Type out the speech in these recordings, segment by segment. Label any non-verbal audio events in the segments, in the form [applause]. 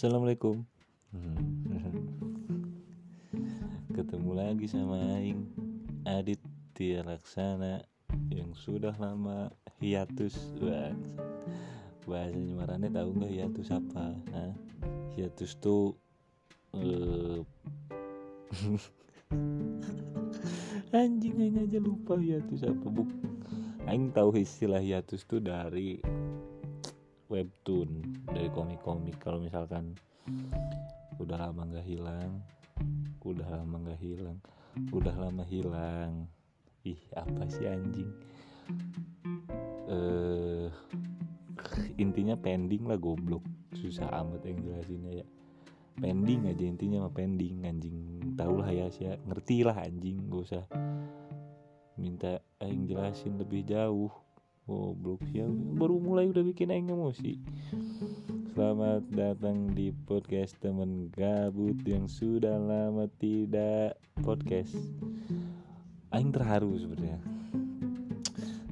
Assalamualaikum. [laughs] Ketemu lagi sama Aing Adit Laksana Yang sudah lama hiatus. Wah, Bahasanya marane tahu nggak hiatus apa Hah? Hiatus tuh eh, [laughs] Anjing aja lupa hiatus apa Buk. Aing tahu istilah hiatus tuh dari webtoon dari komik-komik. Kalau misalkan udah lama nggak hilang udah lama nggak hilang udah lama hilang. Ih apa sih anjing? Eh intinya pending lah goblok. Susah amat yang jelasinnya ya. Pending aja intinya mah pending anjing. Tau lah ya sih ngerti lah anjing gak usah minta yang jelasin lebih jauh Goblok ya baru mulai udah bikin aing emosi. Selamat datang di podcast temen gabut yang sudah lama tidak podcast. Aing terharu sebenarnya.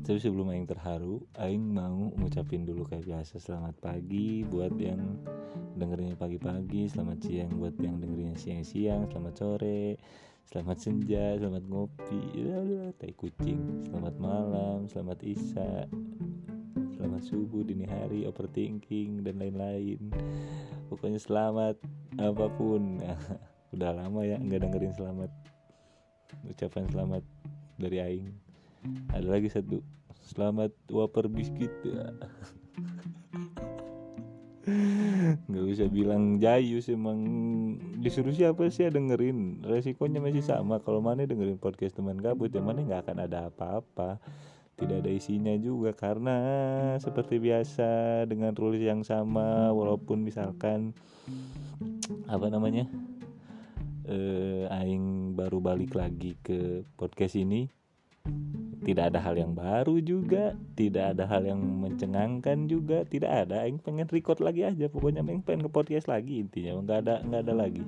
Tapi sebelum aing terharu, aing mau ngucapin dulu kayak biasa selamat pagi buat yang dengerinnya pagi-pagi, selamat siang buat yang dengerinnya siang-siang, selamat sore, Selamat senja, selamat ngopi, tai kucing. Selamat malam, selamat isya, selamat subuh, dini hari, overthinking dan lain-lain. Pokoknya selamat apa pun. [laughs] udah lama ya nggak dengerin selamat. Ucapan selamat dari Aing. Ada lagi satu. Selamat waper biskuit. [laughs] nggak usah bilang jayus emang disuruh siapa sih ya dengerin? Resikonya masih sama. Kalau mana dengerin podcast teman gabut yang mana nggak akan ada apa-apa. Tidak ada isinya juga karena seperti biasa dengan rules yang sama walaupun misalkan apa namanya eh, aing baru balik lagi ke podcast ini tidak ada hal yang baru juga tidak ada hal yang mencengangkan juga tidak ada. Yang pengen record lagi aja pokoknya yang pengen ke podcast lagi intinya nggak ada nggak ada lagi.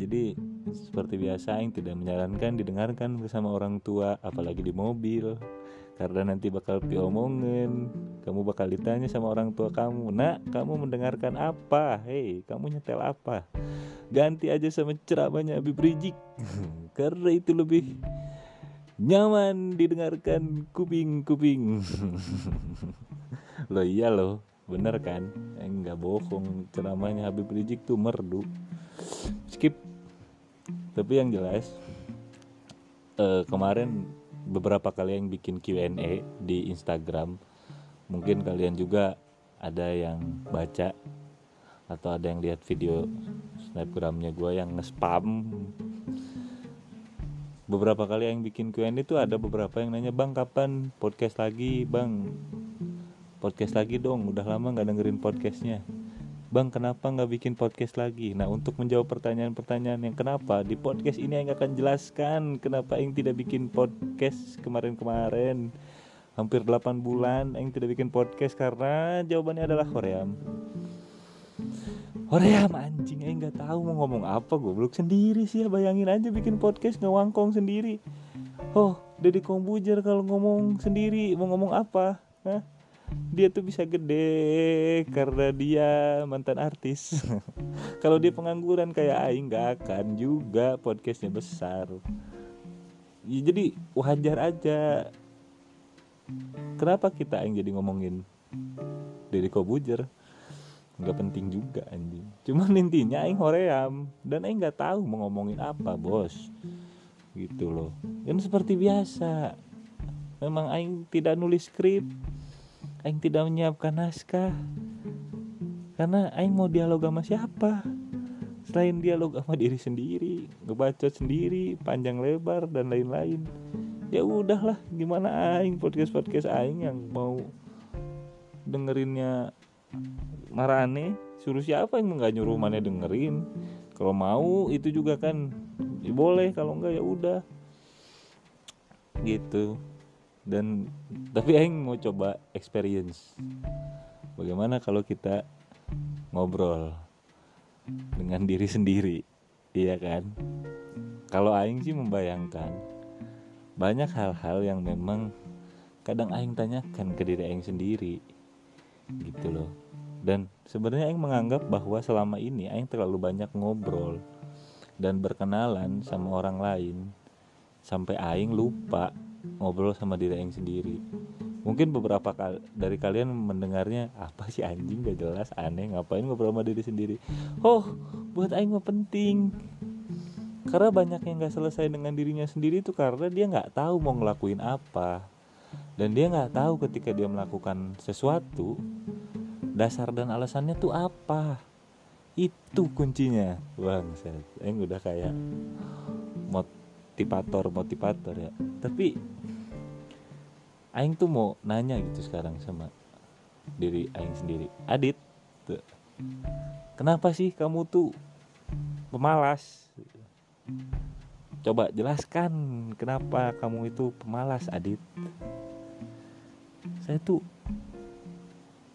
Jadi seperti biasa yang tidak menyarankan didengarkan bersama orang tua apalagi di mobil karena nanti bakal diomongin. Kamu bakal ditanya sama orang tua kamu nak kamu mendengarkan apa? Hei kamu nyetel apa? Ganti aja sama ceramahnya Habib Rizik. [laughs] Karena itu lebih nyaman didengarkan kuping-kuping. [laughs] Lo iya lo bener kan? Enggak eh, bohong ceramahnya Habib Rizik tuh merdu. Skip. Tapi yang jelas uh, kemarin beberapa kali yang bikin Q&A di Instagram mungkin kalian juga ada yang baca atau ada yang lihat video snapgramnya gue yang nge-spam beberapa kali yang bikin Q&A itu ada beberapa yang nanya bang kapan podcast lagi? Bang podcast lagi dong udah lama nggak dengerin podcastnya. Bang kenapa nggak bikin podcast lagi? Nah untuk menjawab pertanyaan-pertanyaan yang kenapa di podcast ini yang akan jelaskan kenapa yang tidak bikin podcast kemarin-kemarin? Hampir 8 bulan yang tidak bikin podcast karena jawabannya adalah Korea Hoream anjing eh nggak tahu mau ngomong apa gue belum sendiri sih ya bayangin aja bikin podcast ngewangkong sendiri. Oh Deddy Kombujer kalau ngomong sendiri mau ngomong apa? Hah? dia tuh bisa gede karena dia mantan artis. [laughs] Kalau dia pengangguran kayak Aing nggak akan juga podcastnya besar. Ya, jadi wajar aja. Kenapa kita Aing jadi ngomongin Deddy Kombujer nggak penting juga anjing. Cuman intinya aing hoream dan aing nggak tahu mau ngomongin apa bos. Gitu loh. Kan seperti biasa memang aing tidak nulis skrip aing tidak menyiapkan naskah karena aing mau dialog sama siapa? Selain dialog sama diri sendiri ngebaca sendiri panjang lebar dan lain-lain. Ya udahlah gimana aing podcast podcast aing yang mau dengerinnya marane suruh siapa yang nggak nyuruh mana dengerin? Kalau mau itu juga kan. Ya boleh kalau enggak ya udah. Gitu. Dan tapi Aing mau coba experience. Bagaimana kalau kita ngobrol dengan diri sendiri? Iya kan? Kalau Aing sih membayangkan banyak hal-hal yang memang kadang Aing tanyakan ke diri Aing sendiri gitu loh. Dan sebenarnya Aing menganggap bahwa selama ini Aing terlalu banyak ngobrol dan berkenalan sama orang lain sampai Aing lupa ngobrol sama diri Aing sendiri. Mungkin beberapa dari kalian mendengarnya apa sih anjing? Gak jelas aneh ngapain ngobrol sama diri sendiri? Oh buat Aing mah penting. Karena banyak yang gak selesai dengan dirinya sendiri itu karena dia nggak tahu mau ngelakuin apa dan dia nggak tahu ketika dia melakukan sesuatu dasar dan alasannya tuh apa? Itu kuncinya. Bang saya Aing udah kayak motivator motivator ya. Tapi Aing tuh mau nanya gitu sekarang sama diri Aing sendiri. Adit tuh. kenapa sih kamu tuh pemalas coba jelaskan kenapa kamu itu pemalas Adit. Saya tuh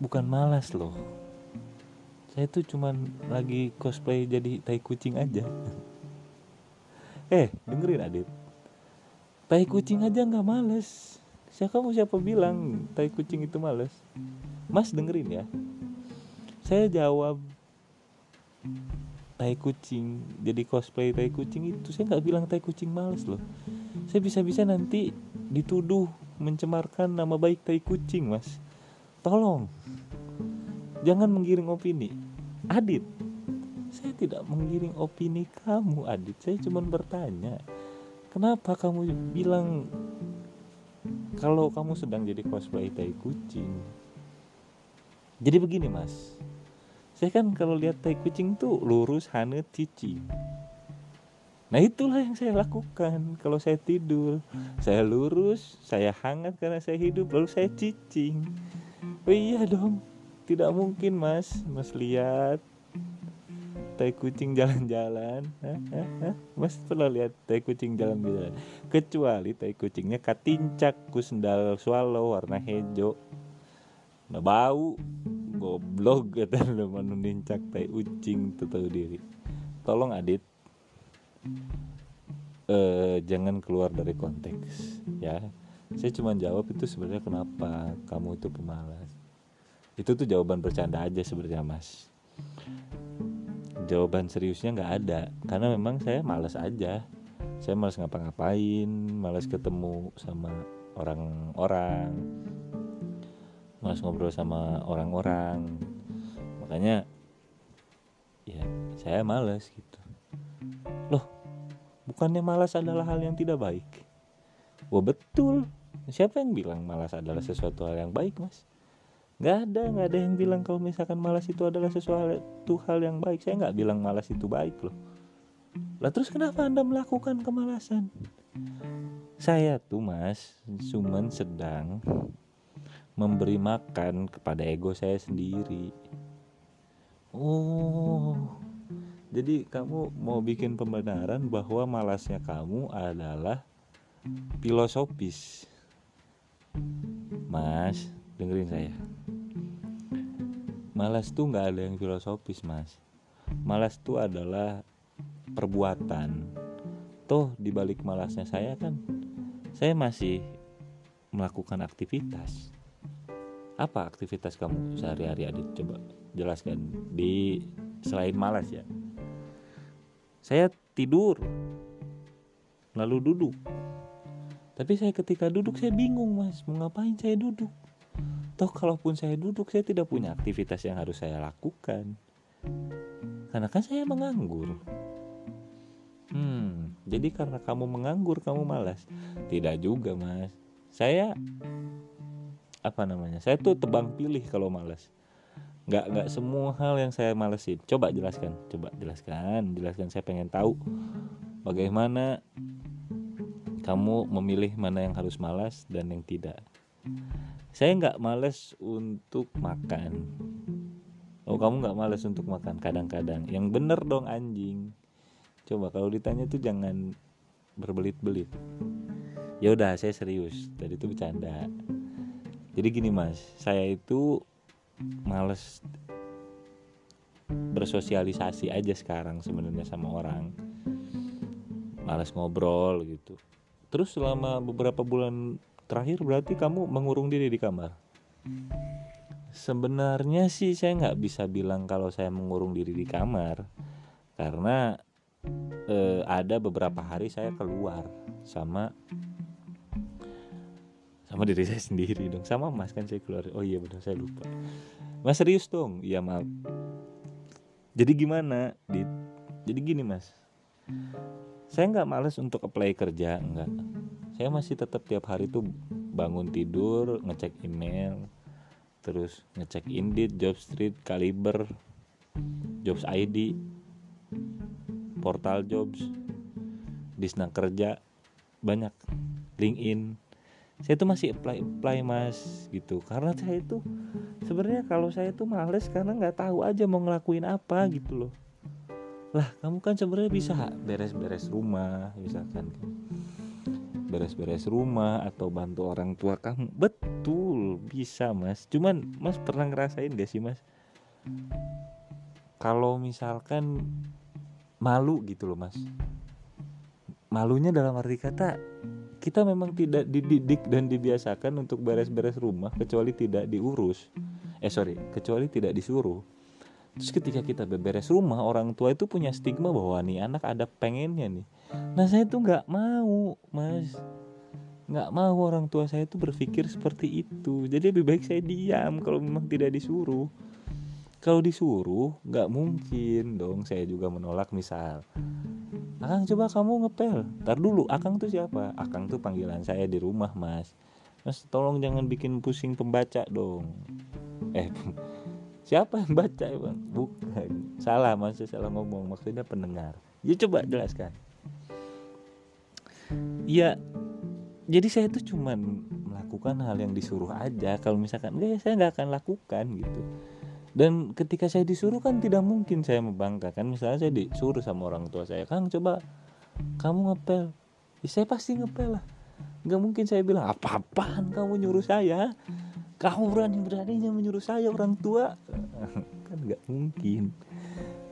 bukan malas loh. Saya tuh cuman lagi cosplay jadi tai kucing aja. [laughs] Eh dengerin Adit. Tai kucing aja nggak males. Siapa kamu siapa bilang tai kucing itu males? Mas dengerin ya. Saya jawab tai kucing jadi cosplay tai kucing itu saya nggak bilang tai kucing males loh. Saya bisa-bisa nanti dituduh mencemarkan nama baik tai kucing mas. Tolong jangan menggiring opini. Adit saya tidak menggiring opini kamu Adit. Saya cuma bertanya kenapa kamu bilang kalau kamu sedang jadi cosplay tai kucing? Jadi begini mas saya kan kalau lihat tai kucing tuh lurus hanet cici. Nah itulah yang saya lakukan kalau saya tidur. Saya lurus saya hangat karena saya hidup lalu saya cicing. Oh iya dong. Tidak mungkin mas. Mas lihat tai kucing jalan-jalan. Mas pernah lihat tai kucing jalan-jalan? Kecuali tai kucingnya katincak ku sendal swallow warna hijau. Nah bau goblok [laughs] kata lu nincak tai ucing tuh tahu diri. Tolong adit. Eh, jangan keluar dari konteks ya. Saya cuma jawab itu sebenarnya kenapa kamu itu pemalas. Itu tuh jawaban bercanda aja sebenarnya mas. Jawaban seriusnya nggak ada karena memang saya males aja. Saya males ngapa-ngapain males ketemu sama orang-orang males ngobrol sama orang-orang. Makanya ya saya males gitu. Loh bukannya malas adalah hal yang tidak baik? Wah betul. Siapa yang bilang malas adalah sesuatu hal yang baik mas? Nggak ada nggak ada yang bilang kalau misalkan malas itu adalah sesuatu hal yang baik. Saya nggak bilang malas itu baik loh. Lah terus kenapa anda melakukan kemalasan? Saya tuh mas cuman sedang memberi makan kepada ego saya sendiri. Oh jadi kamu mau bikin pembenaran bahwa malasnya kamu adalah filosofis. Mas dengerin saya. Malas tuh nggak ada yang filosofis mas. Malas tuh adalah perbuatan. Toh dibalik malasnya saya kan saya masih melakukan aktivitas apa aktivitas kamu sehari-hari adit coba jelaskan di selain malas ya saya tidur lalu duduk tapi saya ketika duduk saya bingung mas mau ngapain saya duduk Toh kalaupun saya duduk saya tidak punya aktivitas yang harus saya lakukan. Karena kan saya menganggur. Hmm, jadi karena kamu menganggur kamu malas. Tidak juga, Mas. Saya apa namanya? Saya tuh tebang pilih kalau malas. Gak nggak semua hal yang saya malesin. Coba jelaskan, coba jelaskan, jelaskan. Saya pengen tahu bagaimana kamu memilih mana yang harus malas dan yang tidak saya nggak males untuk makan oh kamu nggak males untuk makan kadang-kadang yang bener dong anjing coba kalau ditanya tuh jangan berbelit-belit ya udah saya serius tadi itu bercanda jadi gini mas. Saya itu males bersosialisasi aja sekarang sebenarnya sama orang. Males ngobrol gitu. Terus selama beberapa bulan terakhir berarti kamu mengurung diri di kamar? Sebenarnya sih saya nggak bisa bilang kalau saya mengurung diri di kamar. Karena eh, ada beberapa hari saya keluar sama sama diri saya sendiri dong. Sama mas kan saya keluar. Oh iya benar saya lupa. Mas serius dong? Iya maaf. Jadi gimana di jadi gini mas. Saya nggak males untuk apply kerja nggak. Saya masih tetap tiap hari tuh bangun tidur ngecek email terus ngecek Indeed, Jobstreet, Kaliber, Jobs ID, portal jobs, Disna kerja banyak, LinkedIn. Saya tuh masih apply apply mas gitu. Karena saya itu sebenarnya kalau saya tuh males karena nggak tahu aja mau ngelakuin apa gitu loh. Lah kamu kan sebenarnya bisa beres-beres rumah misalkan. Beres-beres rumah atau bantu orang tua kamu. Betul bisa mas. Cuman mas pernah ngerasain gak sih mas? Kalau misalkan malu gitu loh mas. Malunya dalam arti kata kita memang tidak dididik dan dibiasakan untuk beres-beres rumah kecuali tidak diurus. Eh sorry kecuali tidak disuruh. Terus ketika kita beberes rumah orang tua itu punya stigma bahwa nih anak ada pengennya nih. Nah saya tuh nggak mau mas. Nggak mau orang tua saya tuh berpikir seperti itu. Jadi lebih baik saya diam kalau memang tidak disuruh. Kalau disuruh nggak mungkin dong saya juga menolak misal Akang coba kamu ngepel. Ntar dulu Akang tuh siapa? Akang tuh panggilan saya di rumah mas. Mas tolong jangan bikin pusing pembaca dong. Eh [laughs] siapa yang baca bang? Bukan. Salah masih salah ngomong. Maksudnya pendengar. Ya coba jelaskan. Ya jadi saya tuh cuman melakukan hal yang disuruh aja. Kalau misalkan enggak ya saya nggak akan lakukan gitu dan ketika saya disuruh kan tidak mungkin saya membanggakan misalnya saya disuruh sama orang tua saya kang coba kamu ngepel. Ya, saya pasti ngepel lah. Nggak mungkin saya bilang apa-apaan kamu nyuruh saya? Kamu berani beraninya menyuruh saya orang tua? [laughs] Kan nggak mungkin.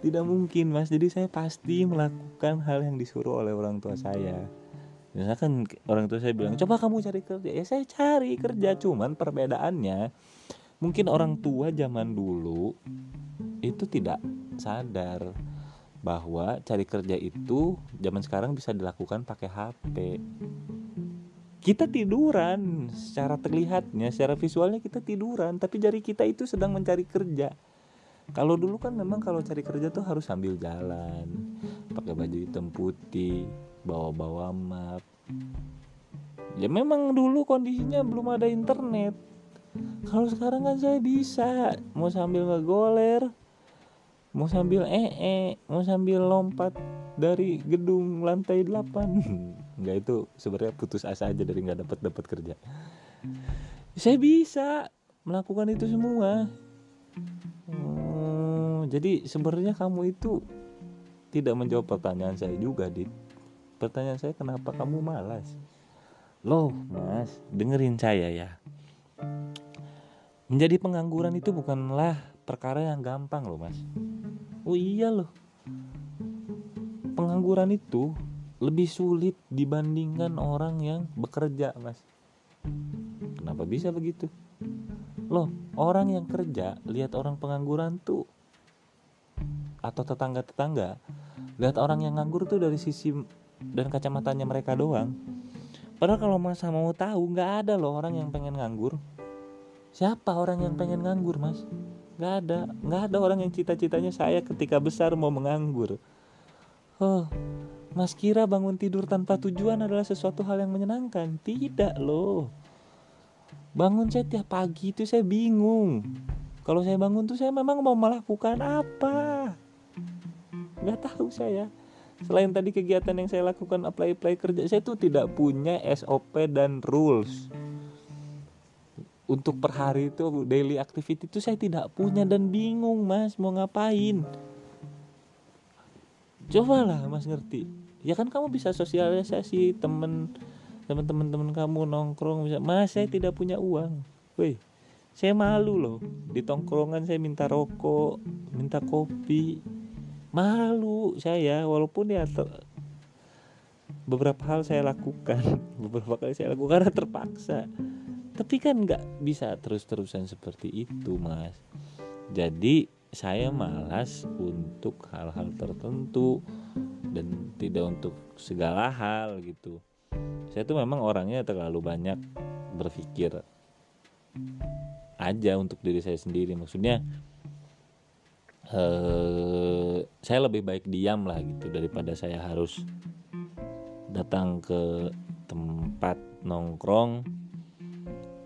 Tidak mungkin mas. Jadi saya pasti melakukan hal yang disuruh oleh orang tua saya. Misalkan orang tua saya bilang coba kamu cari kerja. Ya saya cari kerja cuman perbedaannya mungkin orang tua zaman dulu itu tidak sadar bahwa cari kerja itu zaman sekarang bisa dilakukan pakai HP kita tiduran secara terlihatnya secara visualnya kita tiduran tapi jari kita itu sedang mencari kerja. Kalau dulu kan memang kalau cari kerja tuh harus sambil jalan pakai baju hitam putih bawa-bawa map. Ya memang dulu kondisinya belum ada internet kalau sekarang kan saya bisa. Mau sambil ngegoler mau sambil ee mau sambil lompat dari gedung lantai 8 [laughs] nggak itu sebenarnya putus asa aja dari nggak dapat dapat kerja. Saya bisa melakukan itu semua. Hmm, jadi sebenarnya kamu itu tidak menjawab pertanyaan saya juga dit. Pertanyaan saya kenapa kamu malas? Loh mas dengerin saya ya menjadi pengangguran itu bukanlah perkara yang gampang loh mas. Oh iya loh. Pengangguran itu lebih sulit dibandingkan orang yang bekerja mas. Kenapa bisa begitu? Loh orang yang kerja lihat orang pengangguran tuh atau tetangga-tetangga lihat orang yang nganggur tuh dari sisi dan kacamatanya mereka doang padahal kalau masa mau tahu nggak ada loh orang yang pengen nganggur siapa orang yang pengen nganggur mas nggak ada nggak ada orang yang cita-citanya saya ketika besar mau menganggur oh Mas kira bangun tidur tanpa tujuan adalah sesuatu hal yang menyenangkan? Tidak loh. Bangun saya tiap pagi itu saya bingung. Kalau saya bangun tuh saya memang mau melakukan apa? Gak tahu saya. Selain tadi kegiatan yang saya lakukan apply apply kerja, saya tuh tidak punya SOP dan rules. Untuk per hari itu daily activity itu saya tidak punya dan bingung mas mau ngapain. Cobalah mas ngerti. Ya kan kamu bisa sosialisasi temen teman-teman teman kamu nongkrong bisa. Mas saya tidak punya uang. Woi saya malu loh. Di tongkrongan saya minta rokok minta kopi malu saya walaupun ya ter- beberapa hal saya lakukan [laughs] beberapa kali saya lakukan karena terpaksa. Tapi kan nggak bisa terus-terusan seperti itu mas. Jadi saya malas untuk hal-hal tertentu dan tidak untuk segala hal gitu. Saya tuh memang orangnya terlalu banyak berpikir aja untuk diri saya sendiri. Maksudnya eh, saya lebih baik diam lah gitu daripada saya harus datang ke tempat nongkrong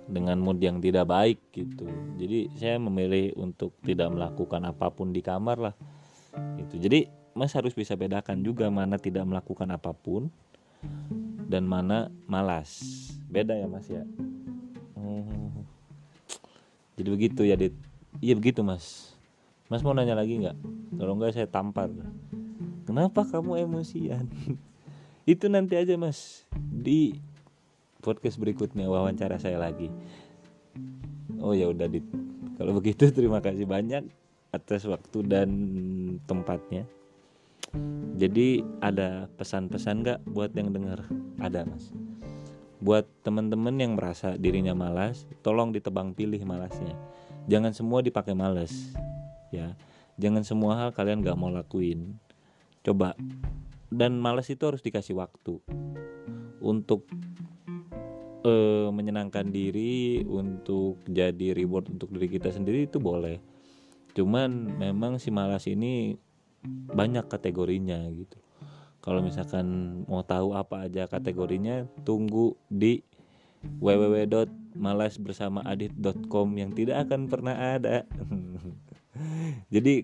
dengan mood yang tidak baik gitu. Jadi saya memilih untuk tidak melakukan apa pun di kamar lah itu jadi mas harus bisa bedakan juga mana tidak melakukan apa pun dan mana malas. Beda ya mas ya? Hmm. jadi begitu ya dit? Iya begitu mas mas mau nanya lagi nggak? Kalau enggak saya tampar. Kenapa kamu emosian? [laughs] Itu nanti aja mas. Di podcast berikutnya wawancara saya lagi. Oh ya udah dit. Kalau begitu [laughs] terima kasih banyak atas waktu dan tempatnya. Jadi ada pesan-pesan gak buat yang dengar ada mas. Buat teman-teman yang merasa dirinya malas tolong ditebang pilih malasnya. Jangan semua dipakai malas ya jangan semua hal kalian gak mau lakuin. Coba dan malas itu harus dikasih waktu untuk uh, menyenangkan diri untuk jadi reward untuk diri kita sendiri itu boleh. Cuman memang si malas ini banyak kategorinya gitu. Kalau misalkan mau tahu apa aja kategorinya tunggu di www.malasbersamaadit.com yang tidak akan pernah ada [laughs] jadi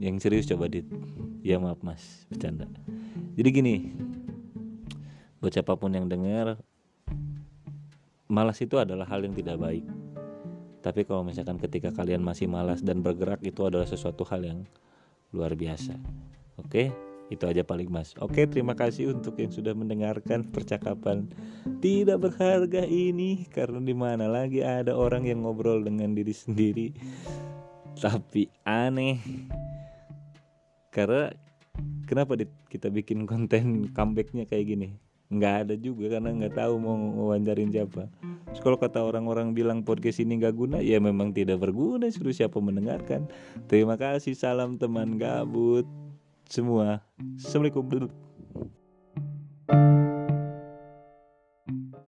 yang serius coba dit. Ya maaf mas. Bercanda. Jadi gini buat siapa pun yang dengar malas itu adalah hal yang tidak baik. Tapi kalau misalkan ketika kalian masih malas dan bergerak itu adalah sesuatu hal yang luar biasa. Oke itu aja paling mas. Oke terima kasih untuk yang sudah mendengarkan percakapan tidak berharga ini. Karena di mana lagi ada orang yang ngobrol dengan diri sendiri. Tapi aneh. Karena kenapa kita bikin konten comebacknya kayak gini? Nggak ada juga karena nggak tahu mau wawancarin siapa. Terus kalau kata orang-orang bilang podcast ini nggak guna ya memang tidak berguna suruh siapa mendengarkan. Terima kasih salam teman gabut semua. Assalamualaikum.